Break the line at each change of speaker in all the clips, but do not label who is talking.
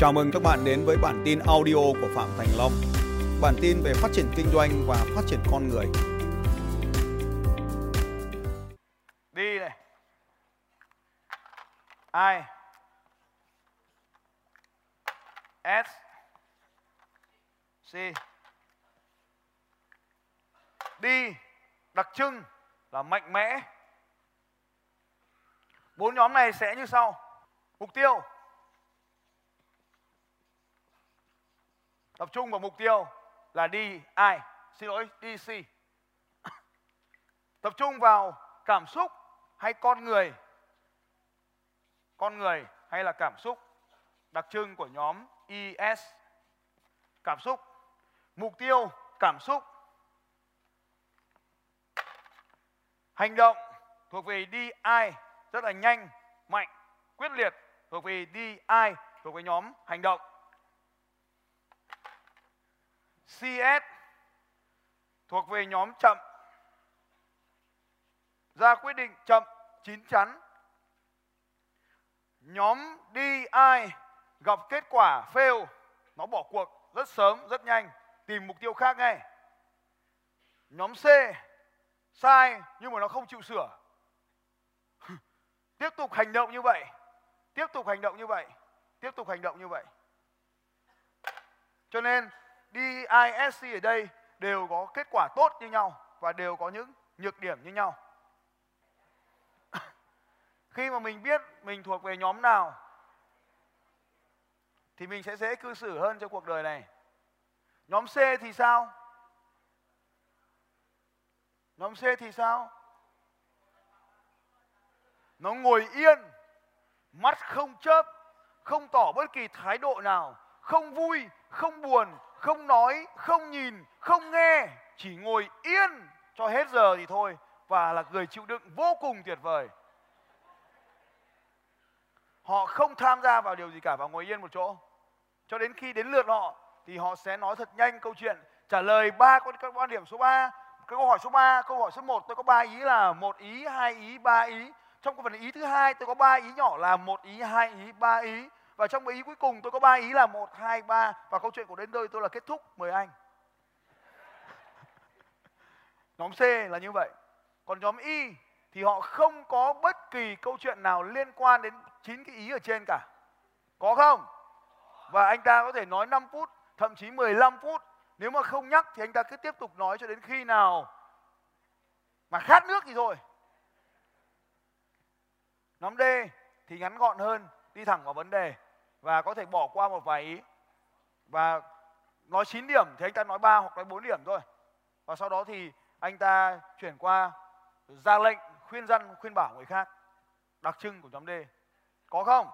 Chào mừng các bạn đến với bản tin audio của Phạm Thành Long. Bản tin về phát triển kinh doanh và phát triển con người.
Đi này. I S C Đi đặc trưng là mạnh mẽ. Bốn nhóm này sẽ như sau. Mục tiêu tập trung vào mục tiêu là đi ai? Xin lỗi, đi tập trung vào cảm xúc hay con người? Con người hay là cảm xúc? Đặc trưng của nhóm ES cảm xúc. Mục tiêu, cảm xúc. Hành động thuộc về đi ai rất là nhanh, mạnh, quyết liệt, thuộc về đi ai thuộc về nhóm hành động. CS thuộc về nhóm chậm. Ra quyết định chậm, chín chắn. Nhóm DI gặp kết quả fail, nó bỏ cuộc rất sớm, rất nhanh, tìm mục tiêu khác ngay. Nhóm C, sai nhưng mà nó không chịu sửa. Tiếp tục hành động như vậy, tiếp tục hành động như vậy, tiếp tục hành động như vậy. Cho nên DISC ở đây đều có kết quả tốt như nhau và đều có những nhược điểm như nhau. Khi mà mình biết mình thuộc về nhóm nào thì mình sẽ dễ cư xử hơn trong cuộc đời này. Nhóm C thì sao? Nhóm C thì sao? Nó ngồi yên, mắt không chớp, không tỏ bất kỳ thái độ nào, không vui, không buồn, không nói, không nhìn, không nghe, chỉ ngồi yên cho hết giờ thì thôi và là người chịu đựng vô cùng tuyệt vời. Họ không tham gia vào điều gì cả và ngồi yên một chỗ. Cho đến khi đến lượt họ thì họ sẽ nói thật nhanh câu chuyện, trả lời ba các quan điểm số 3, câu hỏi số 3, câu hỏi số 1 tôi có ba ý là một ý, hai ý, ba ý. Trong cái phần ý thứ hai tôi có ba ý nhỏ là một ý, hai ý, ba ý và trong ý cuối cùng tôi có ba ý là một, hai, ba, và câu chuyện của đến đây tôi là kết thúc. Mời anh. Nhóm C là như vậy. Còn nhóm Y thì họ không có bất kỳ câu chuyện nào liên quan đến chín cái ý ở trên cả. Có không? Và anh ta có thể nói 5 phút, thậm chí 15 phút. Nếu mà không nhắc thì anh ta cứ tiếp tục nói cho đến khi nào mà khát nước thì thôi. Nhóm D thì ngắn gọn hơn, đi thẳng vào vấn đề và có thể bỏ qua một vài ý. Và nói 9 điểm thì anh ta nói 3 hoặc nói 4 điểm thôi. Và sau đó thì anh ta chuyển qua ra lệnh khuyên răn khuyên bảo người khác. Đặc trưng của nhóm D. Có không?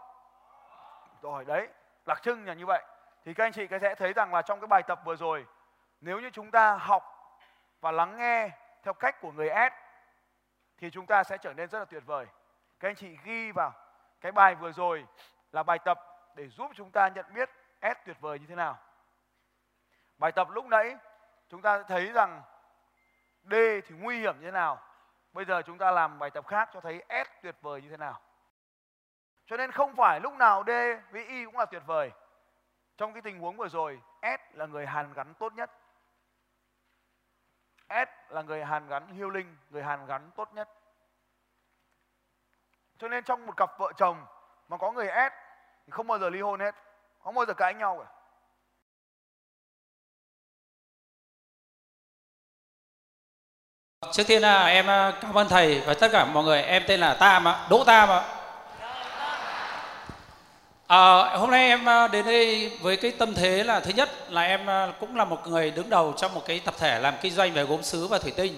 Rồi, đấy. Đặc trưng là như vậy. Thì các anh chị sẽ thấy rằng là trong cái bài tập vừa rồi, nếu như chúng ta học và lắng nghe theo cách của người S, thì chúng ta sẽ trở nên rất là tuyệt vời. Các anh chị ghi vào. Cái bài vừa rồi là bài tập để giúp chúng ta nhận biết S tuyệt vời như thế nào. Bài tập lúc nãy chúng ta thấy rằng D thì nguy hiểm như thế nào. Bây giờ chúng ta làm bài tập khác cho thấy S tuyệt vời như thế nào. Cho nên không phải lúc nào D với Y cũng là tuyệt vời. Trong cái tình huống vừa rồi, S là người hàn gắn tốt nhất. S là người hàn gắn hiêu linh, người hàn gắn tốt nhất. Cho nên trong một cặp vợ chồng mà có người S thì không bao giờ ly hôn hết không bao giờ cãi nhau cả
Trước tiên là em ờ, cảm ơn thầy và tất cả mọi người. Em tên là Tam ạ, Đỗ Tam ạ. À, hôm nay em ờ, đến đây với cái tâm thế là thứ nhất là em cũng là một người đứng đầu trong một cái tập thể làm kinh doanh về gốm sứ và thủy tinh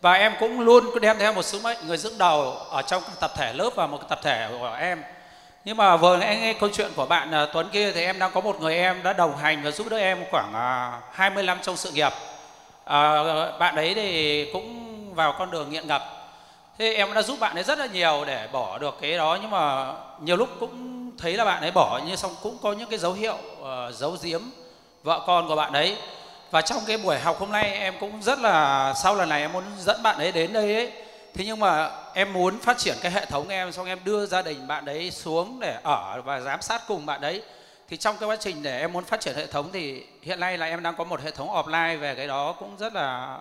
và em cũng luôn đem theo một sứ mệnh người dẫn đầu ở trong tập thể lớp và một tập thể của em nhưng mà vừa nghe, nghe câu chuyện của bạn uh, Tuấn kia thì em đang có một người em đã đồng hành và giúp đỡ em khoảng uh, 20 năm trong sự nghiệp. Uh, bạn ấy thì cũng vào con đường nghiện ngập. Thế em đã giúp bạn ấy rất là nhiều để bỏ được cái đó nhưng mà nhiều lúc cũng thấy là bạn ấy bỏ nhưng xong cũng có những cái dấu hiệu uh, giấu giếm vợ con của bạn ấy. Và trong cái buổi học hôm nay em cũng rất là sau lần này em muốn dẫn bạn ấy đến đây ấy. Thế nhưng mà em muốn phát triển cái hệ thống em, xong em đưa gia đình bạn đấy xuống để ở và giám sát cùng bạn đấy. Thì trong cái quá trình để em muốn phát triển hệ thống thì hiện nay là em đang có một hệ thống offline về cái đó cũng rất là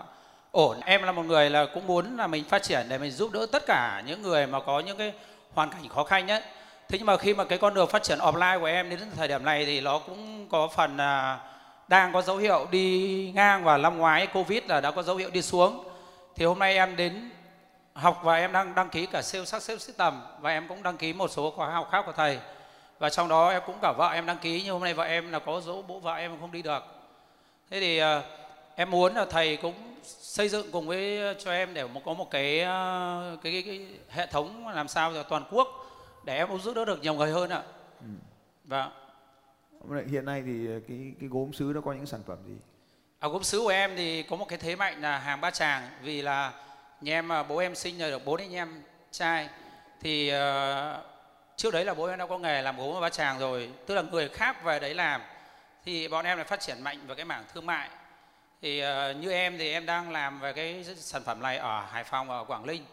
ổn. Em là một người là cũng muốn là mình phát triển để mình giúp đỡ tất cả những người mà có những cái hoàn cảnh khó khăn nhất thế nhưng mà khi mà cái con đường phát triển offline của em đến thời điểm này thì nó cũng có phần là đang có dấu hiệu đi ngang và năm ngoái. Covid là đã có dấu hiệu đi xuống. Thì hôm nay em đến học và em đang đăng ký cả sales success system và em cũng đăng ký một số khóa học khác của thầy và trong đó em cũng cả vợ em đăng ký nhưng hôm nay vợ em là có dỗ bố vợ em không đi được thế thì uh, em muốn là thầy cũng xây dựng cùng với cho em để có một cái, uh, cái, cái, cái hệ thống làm sao cho toàn quốc để em giúp đỡ được nhiều người hơn ạ ừ.
và vâng. hiện nay thì cái cái gốm sứ nó có những sản phẩm gì
à, gốm sứ của em thì có một cái thế mạnh là hàng ba tràng vì là nhà em bố em sinh ra được bốn anh em trai. Thì uh, trước đấy là bố em đã có nghề làm gốm ở Bát Tràng rồi tức là người khác về đấy làm. Thì bọn em lại phát triển mạnh vào cái mảng thương mại. Thì uh, như em thì em đang làm về cái sản phẩm này ở Hải Phòng và ở Quảng Ninh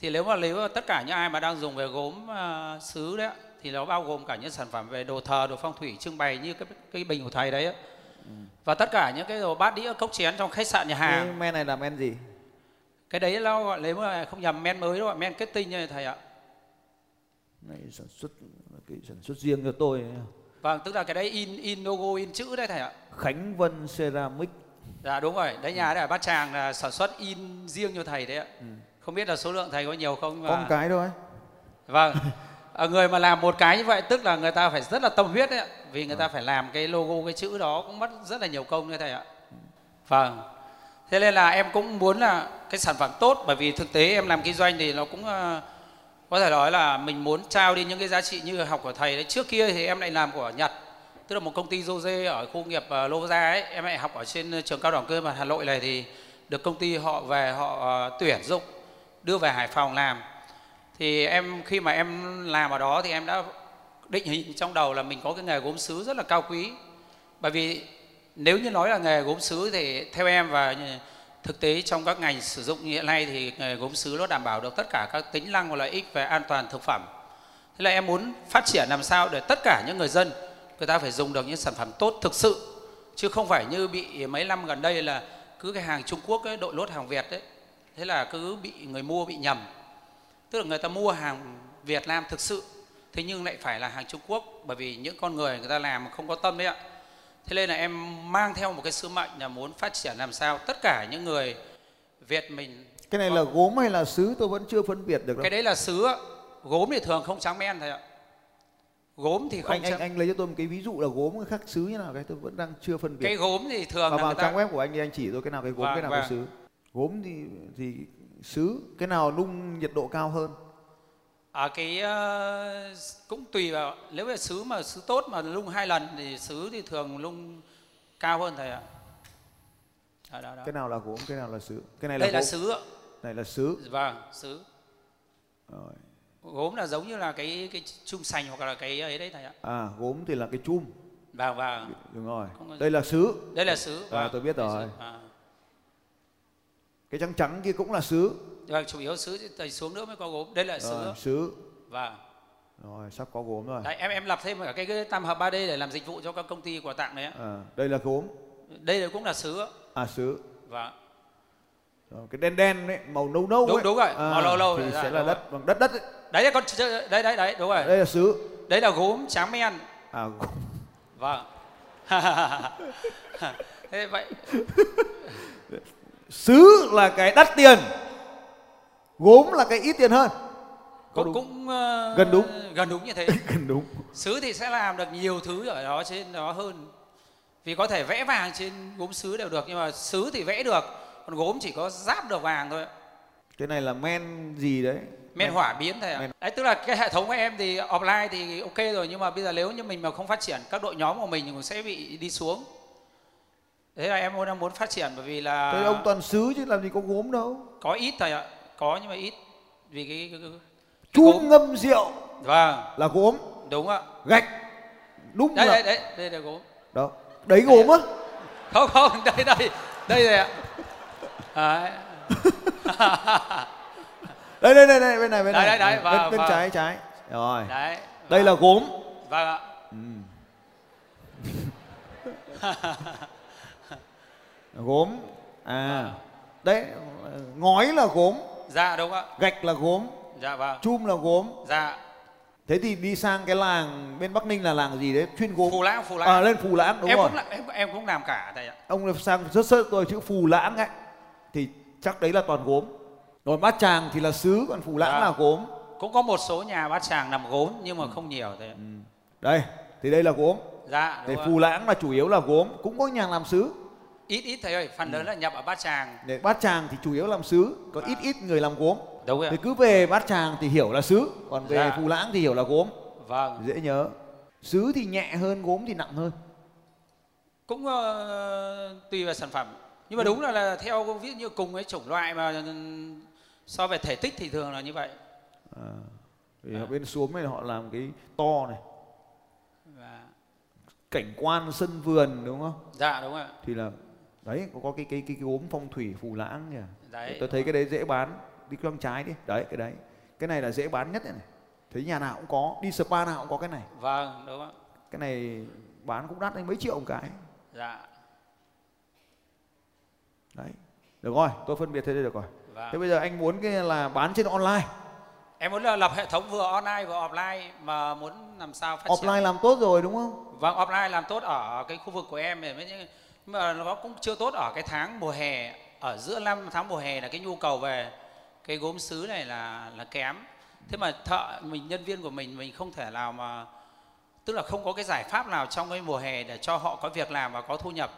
thì nếu mà nếu tất cả những ai mà đang dùng về gốm uh, sứ đấy thì nó bao gồm cả những sản phẩm về đồ thờ đồ phong thủy trưng bày như cái cái bình của thầy đấy ừ. và tất cả những cái đồ bát đĩa cốc chén trong khách sạn nhà hàng.
Cái men này là men gì
cái đấy nó gọi nếu mà không nhầm men mới đó men kết tinh như thầy ạ.
Này sản xuất cái sản xuất riêng cho tôi
vâng tức là cái đấy in in logo in chữ đấy thầy ạ.
Khánh Vân Ceramic.
Dạ đúng rồi. Đấy nhà đấy ở Bát Tràng là sản xuất in riêng cho thầy đấy ạ. Ừ. không biết là số lượng thầy có nhiều không
mà... có một cái thôi.
Vâng. Ở người mà làm một cái như vậy tức là người ta phải rất là tâm huyết đấy ạ. Vì người ta phải làm cái logo cái chữ đó cũng mất rất là nhiều công như thầy ạ. Vâng thế nên là em cũng muốn là cái sản phẩm tốt bởi vì thực tế em làm kinh doanh thì nó cũng uh, có thể nói là mình muốn trao đi những cái giá trị như học của thầy đấy. Trước kia thì em lại làm của nhật tức là một công ty dê ở khu nghiệp uh, Lô Gia ấy. Em lại học ở trên ờ, trường cao đẳng cơ mà Hà Nội này thì được công ty họ về họ uh, tuyển dụng đưa về Hải Phòng làm. Thì em khi mà em làm ở đó thì em đã định hình trong đầu là mình có cái nghề gốm sứ rất là cao quý. Bởi vì nếu như nói là nghề gốm sứ thì theo em và thực tế trong các ngành sử dụng như hiện nay thì nghề gốm sứ nó đảm bảo được tất cả các tính năng và lợi ích về an toàn thực phẩm. Thế là em muốn phát triển làm sao để tất cả những người dân người ta phải dùng được những sản phẩm tốt thực sự chứ không phải như bị mấy năm gần đây là cứ cái hàng Trung Quốc ấy, đội lốt hàng Việt đấy thế là cứ bị người mua bị nhầm. Tức là người ta mua hàng Việt Nam thực sự thế nhưng lại phải là hàng Trung Quốc bởi vì những con người người ta làm không có tâm đấy ạ thế nên là em mang theo một cái sứ mệnh là muốn phát triển làm sao tất cả những người Việt mình
cái này là gốm hay là sứ? Tôi vẫn chưa phân biệt được đâu.
Cái đấy là sứ gốm thì thường không trắng men thầy ạ. Gốm thì không
anh trắng... anh anh lấy cho tôi một cái ví dụ là gốm khác sứ như nào cái tôi vẫn đang chưa phân biệt.
Cái gốm thì thường
và vào trang ta... web của anh thì anh chỉ tôi cái nào cái gốm vâng, cái nào vâng. cái sứ. Gốm thì thì sứ cái nào nung nhiệt độ cao hơn
à, cái uh, cũng tùy vào nếu mà sứ mà sứ tốt mà lung hai lần thì sứ thì thường lung cao hơn thầy ạ.
Đó, đó, đó. cái nào là gốm cái nào là sứ cái này
là
đây
gốm. là sứ
này là sứ
vâng sứ rồi. Gốm là giống như là cái cái chum sành hoặc là cái ấy đấy thầy ạ.
À gốm thì là cái chum.
Vâng vâng.
Đúng rồi. Đây là sứ
đây là sứ
à, vâng. tôi biết rồi. à. cái trắng trắng kia cũng là sứ
vâng chủ yếu sứ tẩy xuống nữa mới có gốm. Đây là sứ
rồi, sứ.
vâng.
Rồi sắp có gốm rồi.
Đấy, em em lập thêm cả cái, cái tam hợp 3D để làm dịch vụ cho các công ty quà tặng đấy
à, đây là gốm.
Đây là cũng là sứ.
À sứ.
Vâng.
Rồi, cái đen đen đấy màu nâu nâu
đúng
ấy.
đúng rồi à, màu nâu nâu
thì sẽ là đất bằng đất đất ấy.
đấy là con đấy đấy đấy đúng rồi.
Đây là sứ.
Đấy là gốm tráng men.
À gốm.
Vâng. Thế vậy
sứ là cái đắt tiền gốm là cái ít tiền hơn.
Có cũng, cũng uh,
gần đúng.
gần đúng như thế.
Gần đúng.
Sứ thì sẽ làm được nhiều thứ ở đó trên đó hơn. Vì có thể vẽ vàng trên gốm sứ đều được nhưng mà sứ thì vẽ được còn gốm chỉ có giáp được vàng thôi
cái này là men gì đấy?
Men, men hỏa biến ạ. Men. đấy tức là cái hệ thống của em thì offline thì ok rồi nhưng mà bây giờ nếu như mình mà không phát triển các đội nhóm của mình thì cũng sẽ bị đi xuống. Thế là em muốn muốn phát triển bởi vì là
thế ông toàn sứ chứ làm gì có gốm đâu.
Có ít thôi ạ có nhưng mà ít vì cái, cái, cái,
chum ngâm rượu
vâng.
là gốm.
Đúng ạ.
Gạch. Đúng
đấy,
là
đấy đấy đây là gốm.
Đó. Đấy gốm á.
Không không đây đây đây này ạ. À.
đây đây đây đây bên này bên
đấy,
này.
đấy, đấy,
bên,
vâng,
bên
vâng.
trái trái. Rồi.
Đấy
đây
vâng.
là gốm.
Vâng ạ. Ừ.
gốm. À. Đấy ngói là gốm
dạ đúng ạ.
Gạch là gốm.
Dạ vâng.
Chum là gốm.
Dạ.
Thế thì đi sang cái làng bên bắc ninh là làng gì đấy? Chuyên gốm.
Phù lãng phù lãng.
À lên phù lãng đúng
em
rồi.
cũng là, em em cũng làm cả thầy ạ.
Ông sang rất sơ tôi chữ phù lãng ấy. Thì chắc đấy là toàn gốm. Rồi bát tràng thì là sứ còn phù lãng
Dạ.
là gốm.
Cũng có một số nhà bát tràng làm gốm nhưng mà không nhiều thầy ạ.
Đây thì đây là gốm.
Dạ đúng
phù
ạ.
lãng là chủ yếu là gốm. Cũng có nhà làm sứ
ít ít thầy ơi phần lớn là nhập ở bát tràng.
Để bát tràng thì chủ yếu làm sứ có ít ít người làm gốm.
Đúng rồi
thì cứ về bát tràng thì hiểu là sứ còn về
Dạ.
phù lãng thì hiểu là gốm.
Vâng.
Dễ nhớ. Sứ thì nhẹ hơn gốm thì nặng hơn.
Cũng ờ, tùy vào sản phẩm. Nhưng mà đúng là, là theo ví dụ như cùng cái chủng loại mà ừm, so về thể tích thì thường là như vậy.
À, vì ở bên xuống này họ làm cái to này.
Và
cảnh quan sân vườn đúng không?
Dạ đúng ạ.
thì là đấy có, có cái cái cái gốm phong thủy phù lãng kìa.
Đấy.
Tôi thấy cái đấy dễ bán đi quăng trái đi. Đấy cái đấy. Cái này là dễ bán nhất này, này. thấy nhà nào cũng có đi spa nào cũng có cái này.
Vâng đúng ạ?
Cái này bán cũng đắt đến mấy triệu một cái.
Dạ.
Đấy được rồi tôi phân biệt thế đây được rồi.
Vâng.
Thế bây giờ anh muốn cái là bán trên online.
Em muốn là lập hệ thống vừa online vừa offline mà muốn làm sao phát triển?
Offline làm tốt rồi đúng không?
Vâng, offline làm tốt ở cái khu vực của em thì mới nhưng mà nó cũng chưa tốt ở cái tháng mùa hè ở giữa năm tháng mùa hè là cái nhu cầu về cái gốm sứ này là là kém. Thế mà thợ mình nhân viên của mình mình không thể nào mà tức là không có cái giải pháp nào trong cái mùa hè để cho họ có việc làm và có thu nhập.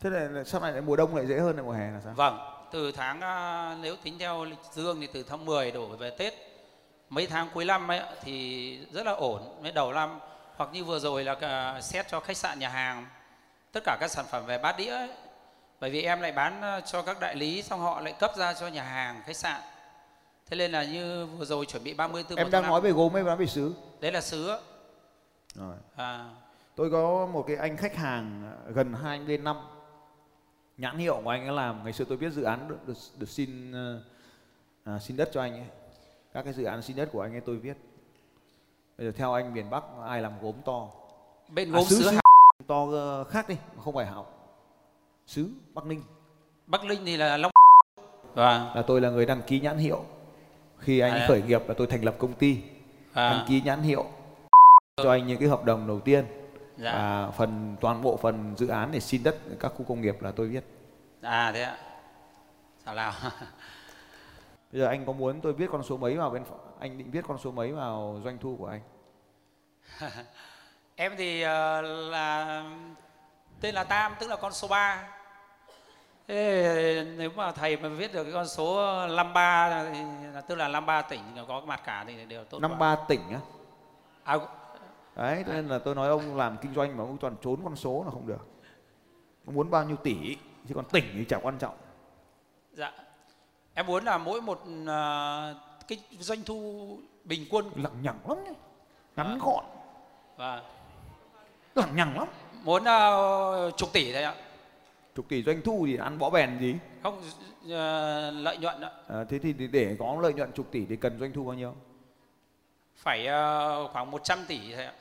thế này là sau này mùa đông lại dễ hơn là mùa hè là sao
Vâng, từ tháng à, nếu tính theo lịch dương thì từ tháng 10 đổ về Tết mấy tháng cuối năm ấy thì rất là ổn mấy đầu năm hoặc như vừa rồi là cả xét cho khách sạn nhà hàng tất cả các sản phẩm về bát đĩa ấy. bởi vì em lại bán à, cho các đại lý xong họ lại cấp ra cho nhà hàng khách sạn. Thế nên là như vừa rồi chuẩn bị 34
em đang nói về gốm hay nói về sứ.
Đấy là sứ
rồi.
À,
tôi có một cái anh khách hàng gần 20 năm. Nhãn hiệu của anh ấy làm ngày xưa tôi biết dự án được, được, được xin ờ, à, xin đất cho anh ấy. Các cái dự án xin đất của anh ấy tôi viết. Bây giờ theo anh miền Bắc ai làm gốm to?
Bên
À,
gốm
sứ-
sứ
sứ- to ờ, khác đi không phải hảo. Sứ Bắc Ninh.
Bắc Linh thì là Long vâng.
Là tôi là người đăng ký nhãn hiệu. Khi anh
À.
khởi nghiệp là tôi thành lập công ty. Đăng
à,
ký nhãn hiệu. Cho anh những cái hợp đồng đầu tiên.
Dạ.
và phần toàn bộ phần dự án để xin đất các khu công nghiệp là tôi viết.
À thế ạ. Sao nào?
Bây giờ anh có muốn tôi viết con số mấy vào bên anh định viết con số mấy vào doanh thu của anh
Em thì ờ, là tên là Tam tức là con số 3. Thế nếu mà thầy mà viết được cái con số 53 thì là tức là 53 tỉnh có mặt cả thì đều tốt
năm
quá.
ba tỉnh á
À,
đấy cho nên là tôi nói ông làm kinh doanh mà ông toàn trốn con số là không được ông muốn bao nhiêu tỷ chứ còn tỉnh thì chẳng quan trọng
dạ. Em muốn là mỗi một ờ, cái doanh thu bình quân
lằng nhằng lắm nhá. ngắn gọn
và
lằng nhằng lắm
muốn ờ, chục tỷ thôi ạ.
chục tỷ doanh thu thì ăn bõ bèn gì
Không ờ, lợi nhuận ạ.
à, thế thì để- để có lợi nhuận chục tỷ thì cần doanh thu bao nhiêu
phải ờ, khoảng 100 tỷ thôi ạ.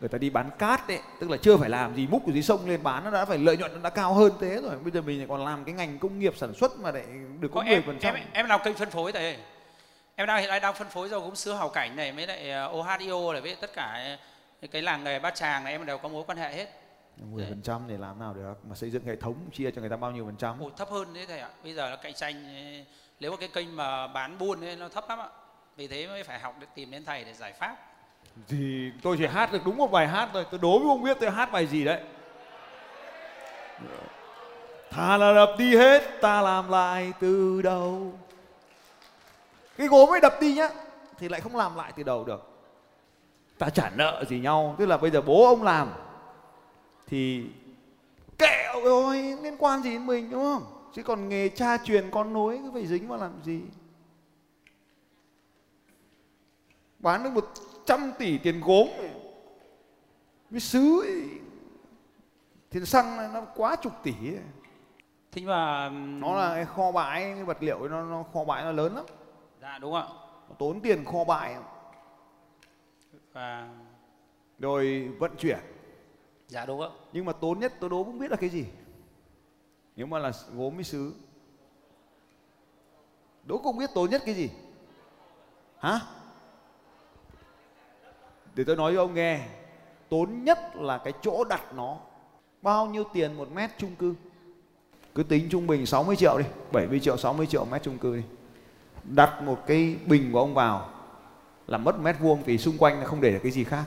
người ta đi bán cát đấy tức là chưa phải làm gì múc dưới sông lên bán nó đã phải lợi nhuận nó đã cao hơn thế rồi bây giờ mình lại còn làm cái ngành công nghiệp sản xuất mà lại được có
Có
10%
em, em em làm kênh phân phối thầy em đang hiện nay đang phân phối dầu gốm sứ hào cảnh này với lại OHIO này với tất cả cái làng nghề bát tràng này em đều có mối quan hệ hết.
10 phần trăm để làm nào được mà xây dựng hệ thống chia cho người ta bao nhiêu phần trăm.
Ồ, thấp hơn đấy thầy ạ. Bây giờ nó cạnh tranh nếu mà cái kênh mà bán buôn ấy, nó thấp lắm ạ. Vì thế mới phải học để tìm đến thầy để giải pháp.
Thì tôi chỉ hát được đúng một bài hát thôi. Tôi đố với không biết tôi hát bài gì đấy. Thà là đập đi hết ta làm lại từ đầu. Cái gốm ấy đập đi nhá thì lại không làm lại từ đầu được ta trả nợ gì nhau. Tức là bây giờ bố ông làm thì kệ ơi liên quan gì đến mình đúng không? Chứ còn nghề cha truyền con nối cứ phải dính vào làm gì? Bán được 100 tỷ tiền gốm với sứ ấy. tiền xăng này nó quá chục tỷ ấy.
thế nhưng mà
nó là cái kho bãi cái vật liệu nó, nó kho bãi nó lớn lắm.
Dạ đúng ạ.
Nó tốn tiền kho bãi
và
rồi vận chuyển.
Dạ đúng ạ.
Nhưng mà tốn nhất tôi đố cũng biết là cái gì. Nếu mà là gốm với sứ. Đố cũng biết tốn nhất cái gì. Hả? Để tôi nói cho ông nghe. Tốn nhất là cái chỗ đặt nó. Bao nhiêu tiền một mét chung cư? Cứ tính trung bình 60 triệu đi. 70 triệu 60 triệu mét chung cư đi. Đặt một cái bình của ông vào là mất mét vuông vì xung quanh nó không để được cái gì khác.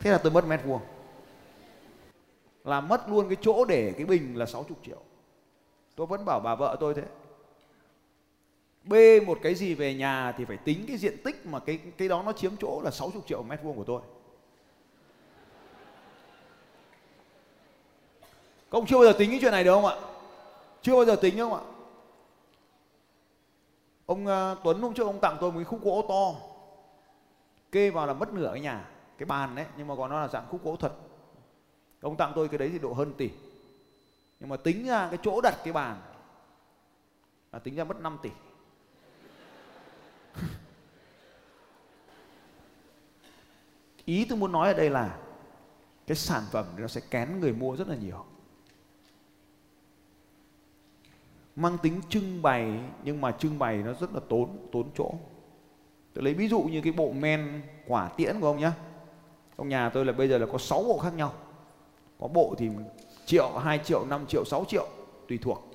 Thế là tôi mất mét vuông. Là mất luôn cái chỗ để cái bình là 60 triệu. Tôi vẫn bảo bà vợ tôi thế. Bê một cái gì về nhà thì phải tính cái diện tích mà cái cái đó nó chiếm chỗ là 60 triệu mét vuông của tôi. Các ông chưa bao giờ tính cái chuyện này được không ạ? Chưa bao giờ tính không ạ? Ông uh, Tuấn hôm trước ông tặng tôi một cái khúc gỗ to. Kê vào là mất nửa cái nhà, Cái bàn đấy, nhưng mà còn nó là dạng khúc gỗ thật Ông tặng tôi cái đấy thì độ hơn tỷ. Nhưng mà tính ra cái chỗ đặt cái bàn là tính ra mất 5 tỷ. Ý tôi muốn nói ở đây là cái sản phẩm nó sẽ kén người mua rất là nhiều. Mang tính trưng bày nhưng mà trưng bày nó rất là tốn tốn chỗ tôi lấy ví dụ như cái bộ men quả tiễn của ông nhá, trong nhà tôi là bây giờ là có 6 bộ khác nhau. Có bộ thì triệu 2 triệu 5 triệu 6 triệu tùy thuộc.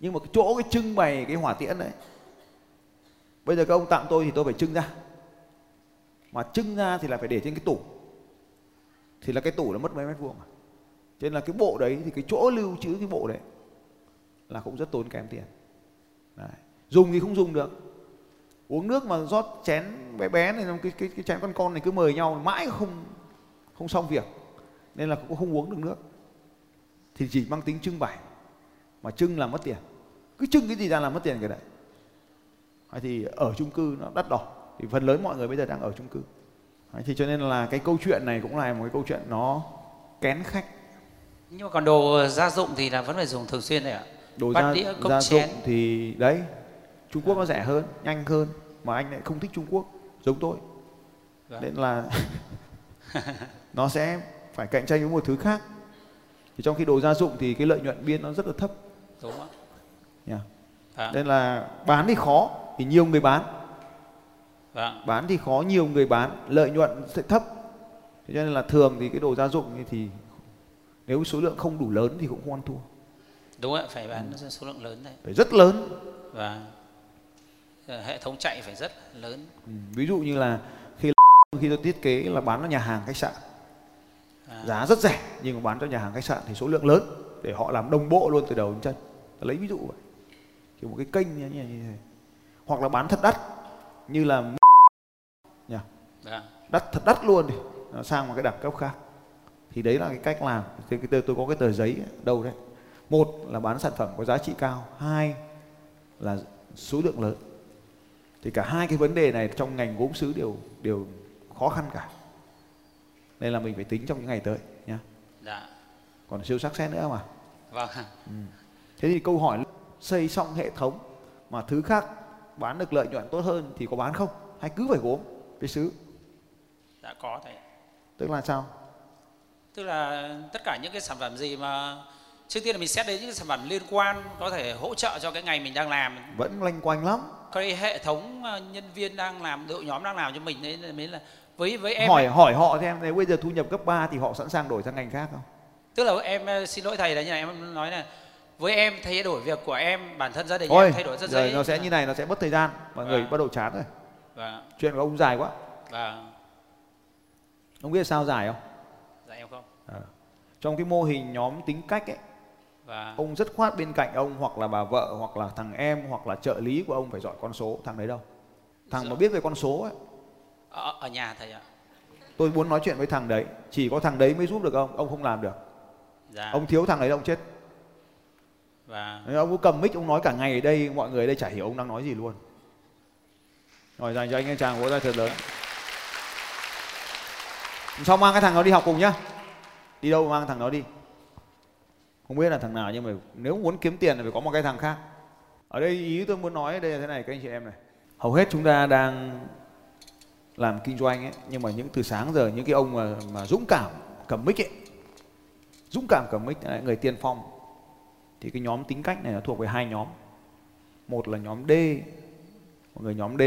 Nhưng mà cái chỗ cái trưng bày cái hỏa tiễn đấy bây giờ các ông tặng tôi thì tôi phải trưng ra. Mà trưng ra thì là phải để trên cái tủ. Thì là cái tủ nó mất mấy mét vuông à. cho nên là cái bộ đấy thì cái chỗ lưu trữ cái bộ đấy là cũng rất tốn kém tiền. Đấy. dùng thì không dùng được uống nước mà rót chén bé bé này cái cái cái chén con con này cứ mời nhau mãi không không xong việc. Nên là cũng không uống được nước. Thì chỉ mang tính trưng bày. Mà trưng là mất tiền. Cứ trưng cái gì ra là mất tiền cái đấy. Hay thì ở chung cư nó đắt đỏ. Thì phần lớn mọi người bây giờ đang ở chung cư. Đấy, thì cho nên là cái câu chuyện này cũng là một cái câu chuyện nó kén khách.
Nhưng mà còn đồ gia dụng thì là vẫn phải dùng thường xuyên đấy ạ.
Đồ
Bát
gia,
đĩa, cốc
gia
chén.
dụng thì đấy Trung Quốc nó rẻ hơn nhanh hơn mà anh lại không thích Trung Quốc. Giống tôi.
Vâng.
nên là nó sẽ phải cạnh tranh với một thứ khác. Thì trong khi đồ gia dụng thì cái lợi nhuận biên nó rất là thấp.
Đúng ạ.
Nha.
Vâng
nên là bán thì khó thì nhiều người bán.
Vâng
bán thì khó nhiều người bán lợi nhuận sẽ thấp. Thế cho nên là thường thì cái đồ gia dụng thì nếu số lượng không đủ lớn thì cũng không ăn thua.
Đúng ạ phải bán số lượng lớn đấy
phải rất lớn.
Và ờ, hệ thống chạy phải rất lớn.
Ừ, ví dụ như là khi khi tôi thiết kế là bán ở nhà hàng khách sạn.
À.
giá rất rẻ nhưng mà bán cho nhà hàng khách sạn thì số lượng lớn để họ làm đồng bộ luôn từ đầu đến chân. Tôi lấy ví dụ vậy. Kiểu một cái kênh như, như, như thế hoặc là bán thật đắt như là nhỉ?
Vâng
đắt thật đắt luôn đi. Nó sang một cái đẳng cấp khác. Thì đấy là cái cách làm. Thì cái tờ- tôi có cái tờ giấy đâu đấy. Một là bán sản phẩm có giá trị cao. Hai là số lượng lớn thì cả hai cái vấn đề này trong ngành gốm sứ đều đều khó khăn cả. Nên là mình phải tính trong những ngày tới nhá.
Dạ.
Còn siêu sắc xét nữa mà.
Vâng.
Thế thì câu hỏi xây xong hệ thống mà thứ khác bán được lợi nhuận tốt hơn thì có bán không? Hay cứ phải gốm với sứ
đã có thầy
tức là sao?
Tức là tất cả những cái sản phẩm gì mà trước tiên là mình xét đến những cái sản phẩm liên quan có thể hỗ trợ cho cái ngày mình đang làm.
Vẫn lanh quanh lắm
cái hệ thống ờ, nhân viên đang làm đội nhóm đang làm cho mình đấy mới là với với em
hỏi
ấy,
hỏi họ xem nếu bây giờ thu nhập cấp 3 thì họ sẵn sàng đổi sang ngành khác không?
Tức là em ờ, xin lỗi thầy là như này em nói là với em thay đổi việc của em bản thân gia đình
thôi
em thay đổi rất dễ
nó sẽ như này nó sẽ mất thời gian mọi người
Vâng.
bắt đầu chán rồi.
Và
chuyện của ông dài quá.
Và
ông biết sao dài không?
Dạ em không?
Trong cái mô hình nhóm tính cách ấy
và
ông rất khoát bên cạnh ông hoặc là bà vợ hoặc là thằng em hoặc là trợ lý của ông phải giỏi con số thằng đấy đâu? Thằng mà
Dạ.
biết về con số ấy.
Ở, ở nhà thầy ạ.
Tôi muốn nói chuyện với thằng đấy chỉ có thằng đấy mới giúp được ông ông không làm được.
Dạ.
Ông thiếu thằng đấy ông chết.
Và
Nên ông cứ cầm mic ông nói cả ngày ở đây mọi người ở đây chả hiểu ông đang nói gì luôn. Rồi dành cho anh em chàng vỗ tay thật lớn. Sau mang cái thằng đó đi học cùng nhá. Đi đâu mang thằng đó đi không biết là thằng nào nhưng mà nếu muốn kiếm tiền thì phải có một cái thằng khác. Ở đây ý tôi muốn nói đây là thế này các anh chị em này. Hầu hết chúng ta đang làm kinh doanh ấy nhưng mà những từ sáng giờ những cái ông mà, mà dũng cảm cầm mic ấy dũng cảm cầm mic là người tiên phong thì cái nhóm tính cách này nó thuộc về hai nhóm. Một là nhóm D một người nhóm D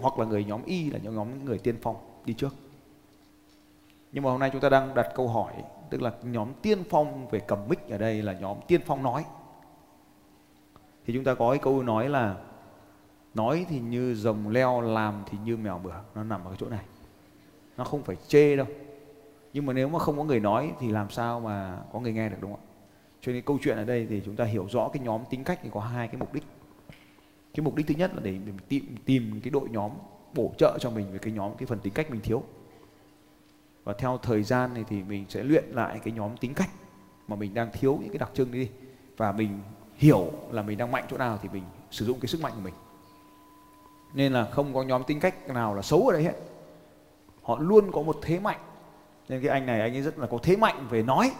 hoặc là người nhóm Y là những nhóm người tiên phong đi trước. Nhưng mà hôm nay chúng ta đang đặt câu hỏi tức là nhóm tiên phong về cầm mic ở đây là nhóm tiên phong nói. Thì chúng ta có cái câu nói là, nói thì như rồng leo, làm thì như mèo bửa. Nó nằm ở cái chỗ này. Nó không phải chê đâu. Nhưng mà nếu mà không có người nói thì làm sao mà có người nghe được, đúng không ạ? Cho nên câu chuyện ở đây thì chúng ta hiểu rõ cái nhóm tính cách thì có hai cái mục đích. Cái mục đích thứ nhất là để mình tìm tìm cái đội nhóm bổ trợ cho mình về cái nhóm, cái phần tính cách mình thiếu và theo thời gian này thì mình sẽ luyện lại cái nhóm tính cách mà mình đang thiếu những cái đặc trưng đi. Và mình hiểu là mình đang mạnh chỗ nào thì mình sử dụng cái sức mạnh của mình. Nên là không có nhóm tính cách nào là xấu ở đây hết. Họ luôn có một thế mạnh. Nên cái anh này, anh ấy rất là có thế mạnh về nói.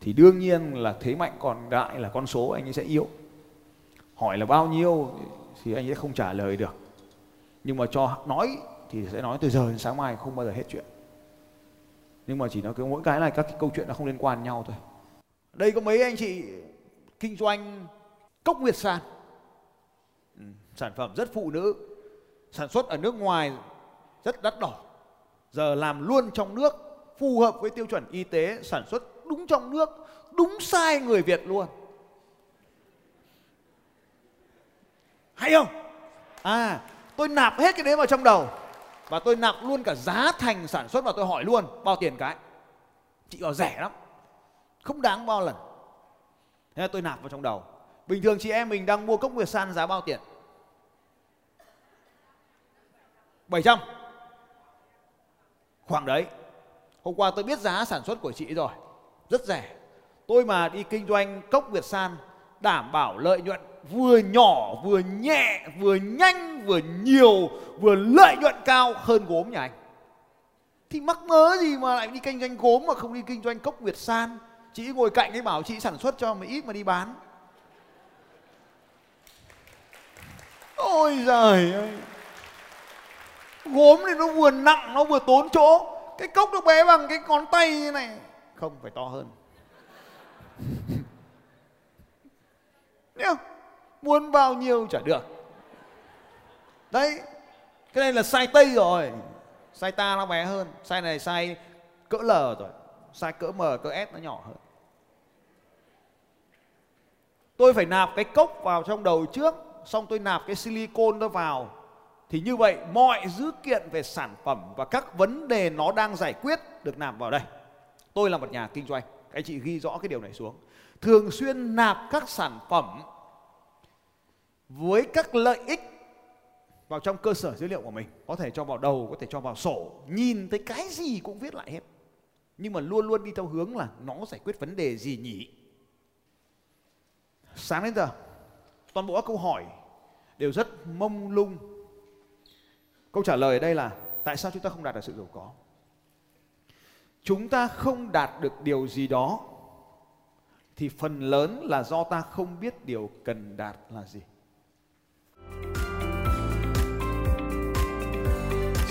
Thì đương nhiên là thế mạnh còn lại là con số anh ấy sẽ yếu. Hỏi là bao nhiêu thì anh ấy không trả lời được. Nhưng mà cho nói thì sẽ nói từ giờ đến sáng mai không bao giờ hết chuyện nhưng mà chỉ nói cái mỗi cái là các cái câu chuyện nó không liên quan nhau thôi. Đây có mấy anh chị kinh doanh cốc Việt San ừ, sản phẩm rất phụ nữ sản xuất ở nước ngoài rất đắt đỏ. Giờ làm luôn trong nước phù hợp với tiêu chuẩn y tế sản xuất đúng trong nước đúng sai người Việt luôn. Hay không? À tôi nạp hết cái đấy vào trong đầu và tôi nạp luôn cả giá thành sản xuất và tôi hỏi luôn. Bao tiền cái? Chị bảo rẻ lắm. Không đáng bao lần. Thế là tôi nạp vào trong đầu. Bình thường chị em mình đang mua cốc nguyệt san giá bao tiền? 700 khoảng đấy. Hôm qua tôi biết giá sản xuất của chị rồi. Rất rẻ. Tôi mà đi kinh doanh cốc việt san đảm bảo lợi nhuận vừa nhỏ vừa nhẹ vừa nhanh vừa nhiều vừa lợi nhuận cao hơn gốm nhà anh. Thì mắc mớ gì mà lại đi kinh doanh gốm mà không đi kinh doanh cốc việt san? Chị ngồi cạnh ấy bảo chị sản xuất cho mấy ít mà đi bán. Ôi giời ơi. Gốm thì nó vừa nặng nó vừa tốn chỗ. Cái cốc nó bé bằng cái ngón tay như này. Không phải to hơn. Nhá, muốn bao nhiêu chả được. Đấy, cái này là sai tây rồi. Sai ta nó bé hơn. Sai này sai cỡ l rồi. Sai cỡ m, cỡ s nó nhỏ hơn. Tôi phải nạp cái cốc vào trong đầu trước, xong tôi nạp cái silicon nó vào. Thì như vậy, mọi dữ kiện về sản phẩm và các vấn đề nó đang giải quyết được nạp vào đây. Tôi là một nhà kinh doanh. Các anh chị ghi rõ cái điều này xuống. Thường xuyên nạp các sản phẩm với các lợi ích vào trong cơ sở dữ liệu của mình. Có thể cho vào đầu, có thể cho vào sổ, nhìn thấy cái gì cũng viết lại hết. Nhưng mà luôn luôn đi theo hướng là nó giải quyết vấn đề gì nhỉ? Sáng đến giờ, toàn bộ các câu hỏi đều rất mông lung. Câu trả lời ở đây là, tại sao chúng ta không đạt được sự giàu có? Chúng ta không đạt được điều gì đó, thì phần lớn là do ta không biết điều cần đạt là gì.